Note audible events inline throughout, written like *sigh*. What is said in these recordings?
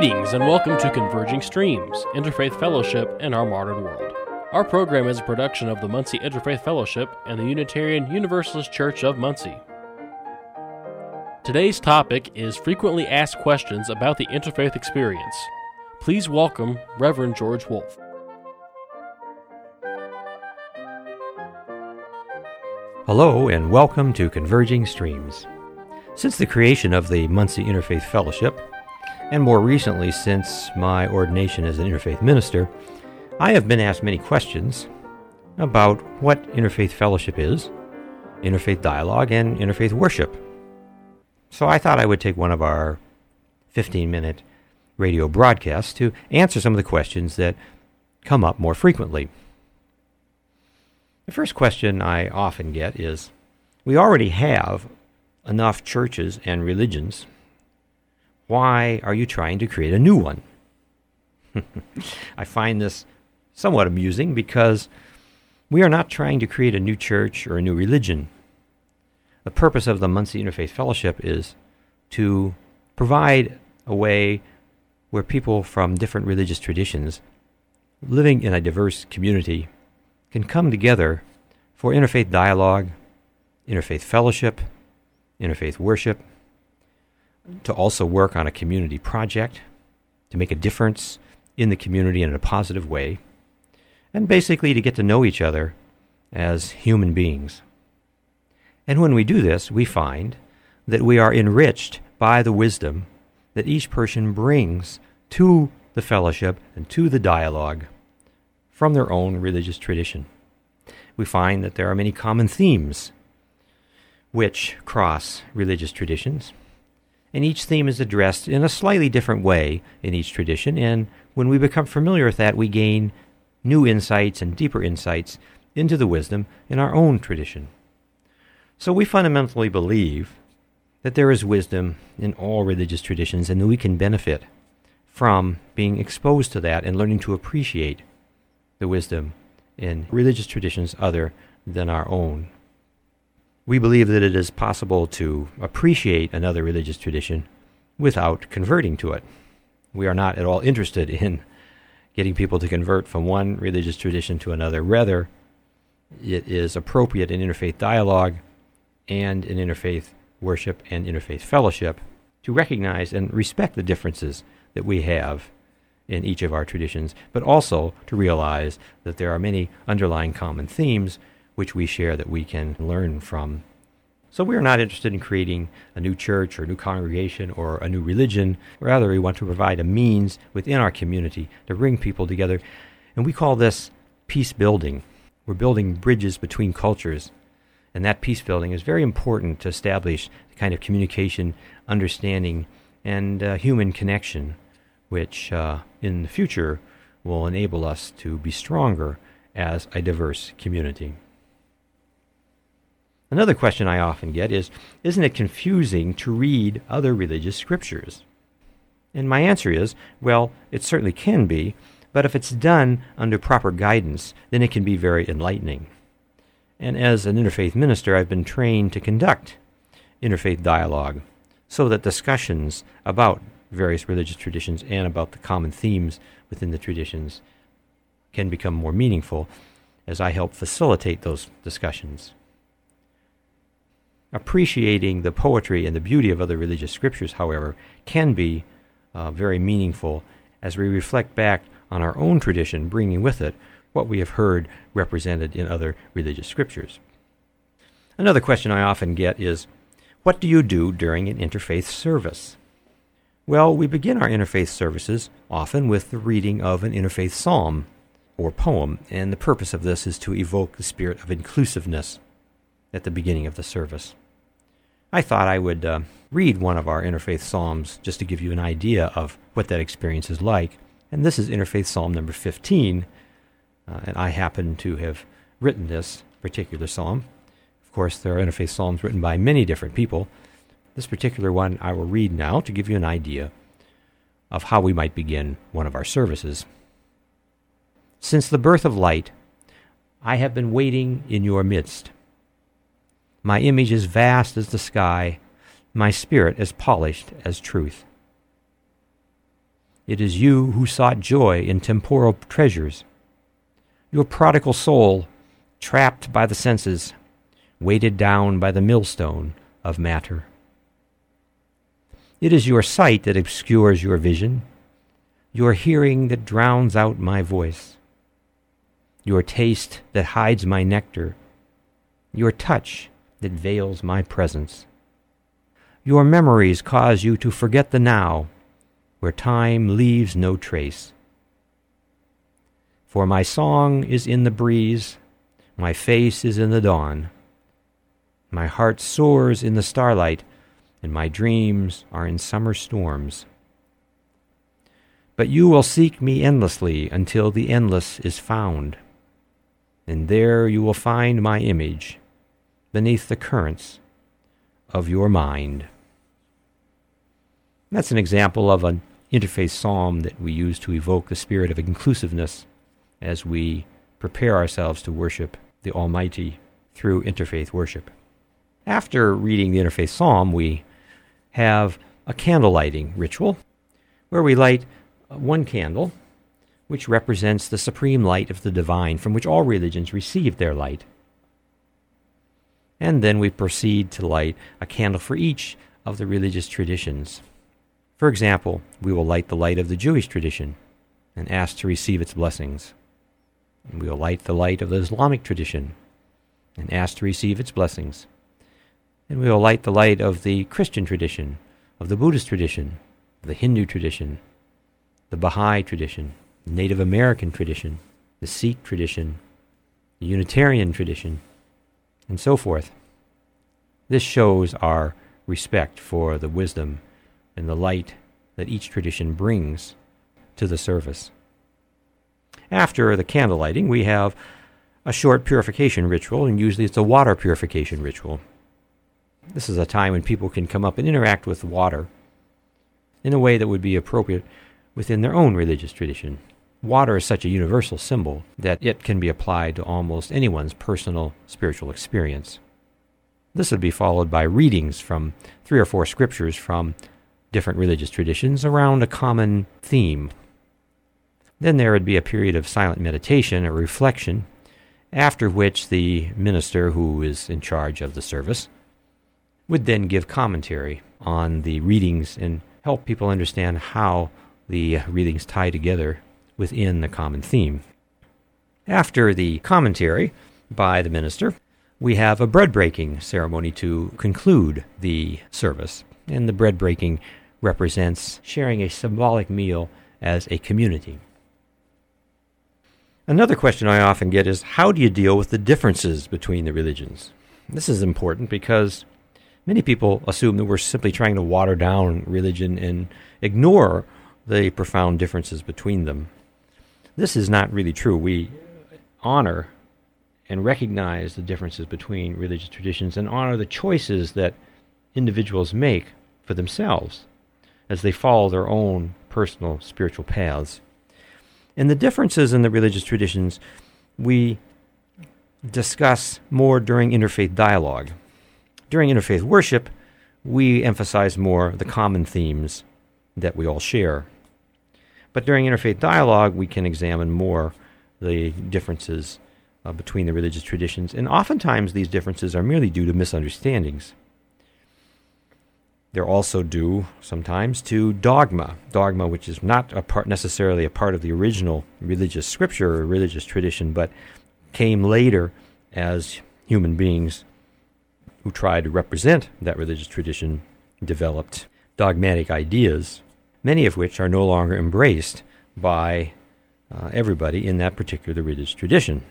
Greetings and welcome to Converging Streams, Interfaith Fellowship in Our Modern World. Our program is a production of the Muncie Interfaith Fellowship and the Unitarian Universalist Church of Muncie. Today's topic is frequently asked questions about the interfaith experience. Please welcome Reverend George Wolfe. Hello, and welcome to Converging Streams. Since the creation of the Muncie Interfaith Fellowship, and more recently since my ordination as an interfaith minister, I have been asked many questions about what interfaith fellowship is, interfaith dialogue, and interfaith worship. So I thought I would take one of our 15 minute radio broadcasts to answer some of the questions that come up more frequently. The first question I often get is We already have enough churches and religions. Why are you trying to create a new one? *laughs* I find this somewhat amusing because we are not trying to create a new church or a new religion. The purpose of the Muncie Interfaith Fellowship is to provide a way where people from different religious traditions living in a diverse community can come together for interfaith dialogue, interfaith fellowship, interfaith worship, to also work on a community project, to make a difference in the community in a positive way, and basically to get to know each other as human beings. And when we do this, we find that we are enriched by the wisdom that each person brings to the fellowship and to the dialogue from their own religious tradition. We find that there are many common themes which cross religious traditions, and each theme is addressed in a slightly different way in each tradition, and when we become familiar with that, we gain new insights and deeper insights into the wisdom in our own tradition. So we fundamentally believe that there is wisdom in all religious traditions and that we can benefit from being exposed to that and learning to appreciate the wisdom in religious traditions other than our own. We believe that it is possible to appreciate another religious tradition without converting to it. We are not at all interested *laughs* in getting people to convert from one religious tradition to another. Rather, it is appropriate in interfaith dialogue and in interfaith worship and interfaith fellowship to recognize and respect the differences that we have in each of our traditions, but also to realize that there are many underlying common themes which we share that we can learn from. So we are not interested in creating a new church or a new congregation or a new religion. Rather, we want to provide a means within our community to bring people together. And we call this peace building. We're building bridges between cultures. And that peace building is very important to establish the kind of communication, understanding, and uh, human connection which uh, in the future will enable us to be stronger as a diverse community. Another question I often get is Isn't it confusing to read other religious scriptures? And my answer is Well, it certainly can be, but if it's done under proper guidance, then it can be very enlightening. And as an interfaith minister, I've been trained to conduct interfaith dialogue so that discussions about various religious traditions and about the common themes within the traditions can become more meaningful as I help facilitate those discussions appreciating the poetry and the beauty of other religious scriptures, however, can be uh, very meaningful as we reflect back on our own tradition, bringing with it what we have heard represented in other religious scriptures. Another question I often get is What do you do during an interfaith service? Well, we begin our interfaith services often with the reading of an interfaith psalm or poem, and the purpose of this is to evoke the spirit of inclusiveness at the beginning of the service. I thought I would uh, read one of our Interfaith Psalms just to give you an idea of what that experience is like. And this is Interfaith Psalm number 15, uh, and I happen to have written this particular psalm. Of course, there are Interfaith Psalms written by many different people. This particular one I will read now to give you an idea of how we might begin one of our services. Since the birth of light, I have been waiting in your midst my image is vast as the sky, my spirit as polished as truth. it is you who sought joy in temporal treasures. Your prodigal soul, trapped by the senses, weighted down by the millstone of matter. It is your sight that obscures your vision, your hearing that drowns out my voice, your taste that hides my nectar, your touch that veils my presence. Your memories cause you to forget the now, where time leaves no trace. For my song is in the breeze, my face is in the dawn. My heart soars in the starlight, and my dreams are in summer storms. But you will seek me endlessly until the endless is found, and there you will find my image beneath the currents of your mind. That's an example of an interfaith psalm that we use to evoke the spirit of inclusiveness as we prepare ourselves to worship the Almighty through interfaith worship. After reading the interfaith psalm, we have a candle lighting ritual where we light uh, one candle, which represents the supreme light of the divine from which all religions receive their light. And then we proceed to light a candle for each of the religious traditions. For example, we will light the light of the Jewish tradition and ask to receive its blessings. We will light the light of the Islamic tradition and ask to receive its blessings. And we will light the light of the Christian tradition, of the Buddhist tradition, the Hindu tradition, the Baha'i tradition, the Native American tradition, the Sikh tradition, the Unitarian tradition, and so forth. This shows our respect for the wisdom and the light that each tradition brings to the service. After the candle lighting, we have a short purification ritual, and usually it's a water purification ritual. This is a time when people can come up and interact with water in a way that would be appropriate within their own religious tradition. Water is such a universal symbol that it can be applied to almost anyone's personal spiritual experience. This would be followed by readings from three or four scriptures from different religious traditions around a common theme. Then there would be a period of silent meditation or reflection, after which the minister who is in charge of the service would then give commentary on the readings and help people understand how the readings tie together within the common theme. After the commentary by the minister, we have a bread breaking ceremony to conclude the service. And the bread breaking represents sharing a symbolic meal as a community. Another question I often get is how do you deal with the differences between the religions? This is important because many people assume that we're simply trying to water down religion and ignore the profound differences between them. This is not really true. We honor and recognize the differences between religious traditions and honor the choices that individuals make for themselves as they follow their own personal spiritual paths. And the differences in the religious traditions we discuss more during interfaith dialogue. During interfaith worship, we emphasize more the common themes that we all share. But during interfaith dialogue, we can examine more the differences uh, between the religious traditions, and oftentimes these differences are merely due to misunderstandings. They're also due sometimes to dogma, dogma which is not a part necessarily a part of the original religious scripture or religious tradition, but came later as human beings who tried to represent that religious tradition developed dogmatic ideas, many of which are no longer embraced by uh, everybody in that particular religious tradition.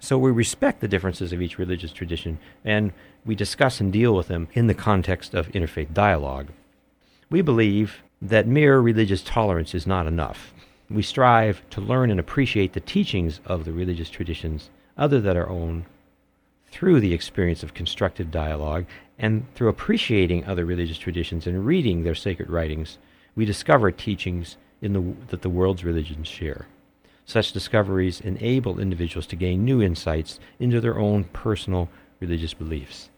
So we respect the differences of each religious tradition and we discuss and deal with them in the context of interfaith dialogue. We believe that mere religious tolerance is not enough. We strive to learn and appreciate the teachings of the religious traditions other than our own through the experience of constructive dialogue and through appreciating other religious traditions and reading their sacred writings, we discover teachings in the, that the world's religions share. Such discoveries enable individuals to gain new insights into their own personal religious beliefs.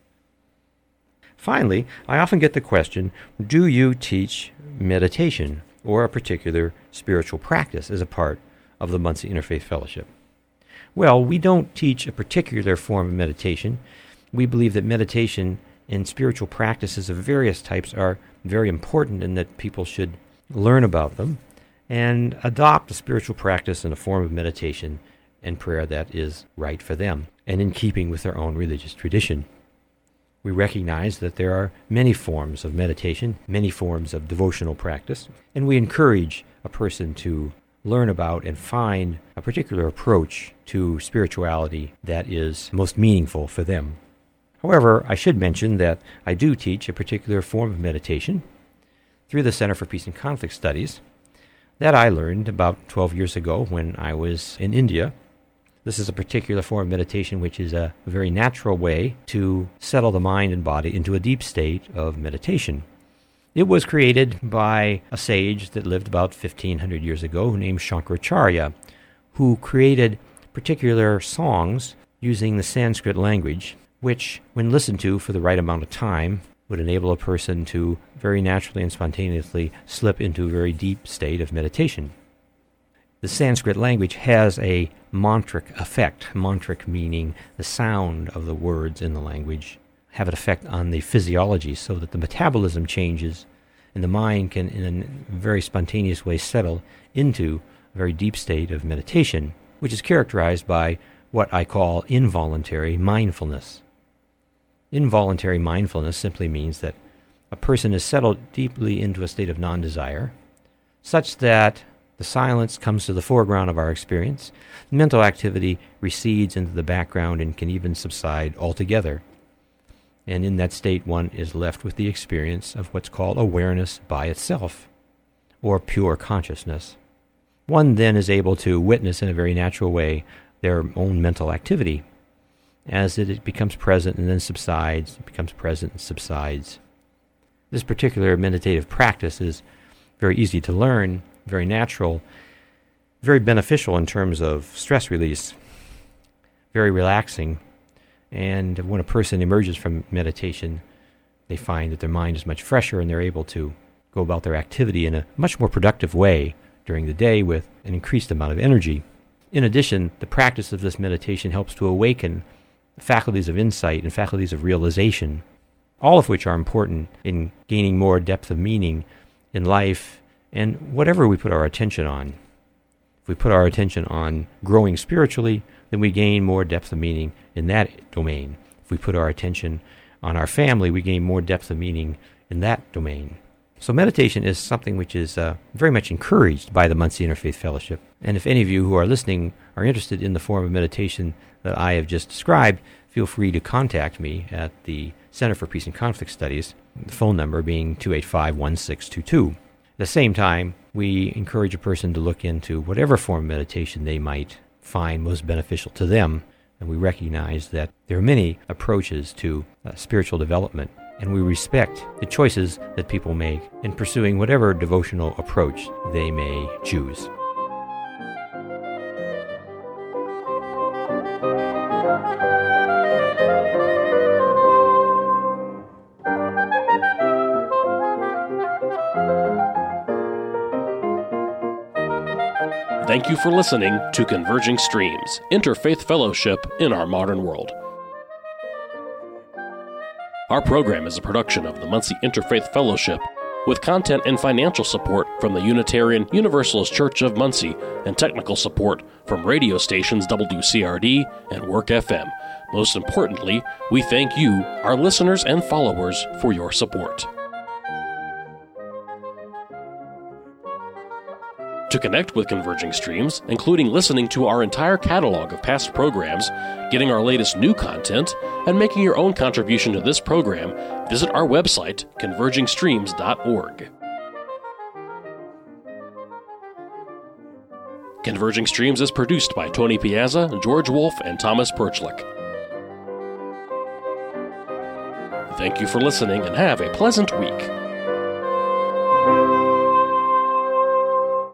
Finally, I often get the question Do you teach meditation or a particular spiritual practice as a part of the Muncie Interfaith Fellowship? Well, we don't teach a particular form of meditation. We believe that meditation and spiritual practices of various types are very important and that people should learn about them and adopt a spiritual practice in a form of meditation and prayer that is right for them and in keeping with their own religious tradition. We recognize that there are many forms of meditation, many forms of devotional practice, and we encourage a person to learn about and find a particular approach to spirituality that is most meaningful for them. However, I should mention that I do teach a particular form of meditation through the Center for Peace and Conflict Studies that I learned about 12 years ago when I was in India. This is a particular form of meditation which is a very natural way to settle the mind and body into a deep state of meditation. It was created by a sage that lived about 1500 years ago named Shankaracharya, who created particular songs using the Sanskrit language which, when listened to for the right amount of time, would enable a person to very naturally and spontaneously slip into a very deep state of meditation. The Sanskrit language has a mantric effect, mantric meaning the sound of the words in the language have an effect on the physiology so that the metabolism changes and the mind can, in a very spontaneous way, settle into a very deep state of meditation, which is characterized by what I call involuntary mindfulness. Involuntary mindfulness simply means that a person is settled deeply into a state of non desire, such that the silence comes to the foreground of our experience, mental activity recedes into the background and can even subside altogether. And in that state, one is left with the experience of what's called awareness by itself, or pure consciousness. One then is able to witness in a very natural way their own mental activity as it becomes present and then subsides, becomes present and subsides. This particular meditative practice is very easy to learn, very natural, very beneficial in terms of stress release, very relaxing. And when a person emerges from meditation, they find that their mind is much fresher and they're able to go about their activity in a much more productive way during the day with an increased amount of energy. In addition, the practice of this meditation helps to awaken faculties of insight and faculties of realization, all of which are important in gaining more depth of meaning in life and whatever we put our attention on. If we put our attention on growing spiritually, then we gain more depth of meaning in that domain. If we put our attention on our family, we gain more depth of meaning in that domain. So, meditation is something which is uh, very much encouraged by the Muncie Interfaith Fellowship. And if any of you who are listening are interested in the form of meditation that I have just described, feel free to contact me at the Center for Peace and Conflict Studies, the phone number being 285 1622. At the same time, we encourage a person to look into whatever form of meditation they might find most beneficial to them. And we recognize that there are many approaches to uh, spiritual development, and we respect the choices that people make in pursuing whatever devotional approach they may choose. You for listening to Converging Streams Interfaith Fellowship in Our Modern World. Our program is a production of the Muncie Interfaith Fellowship with content and financial support from the Unitarian Universalist Church of Muncie and technical support from radio stations WCRD and WERK FM. Most importantly, we thank you, our listeners and followers, for your support. To connect with Converging Streams, including listening to our entire catalog of past programs, getting our latest new content, and making your own contribution to this program, visit our website, convergingstreams.org. Converging Streams is produced by Tony Piazza, George Wolfe, and Thomas Perchlik. Thank you for listening and have a pleasant week.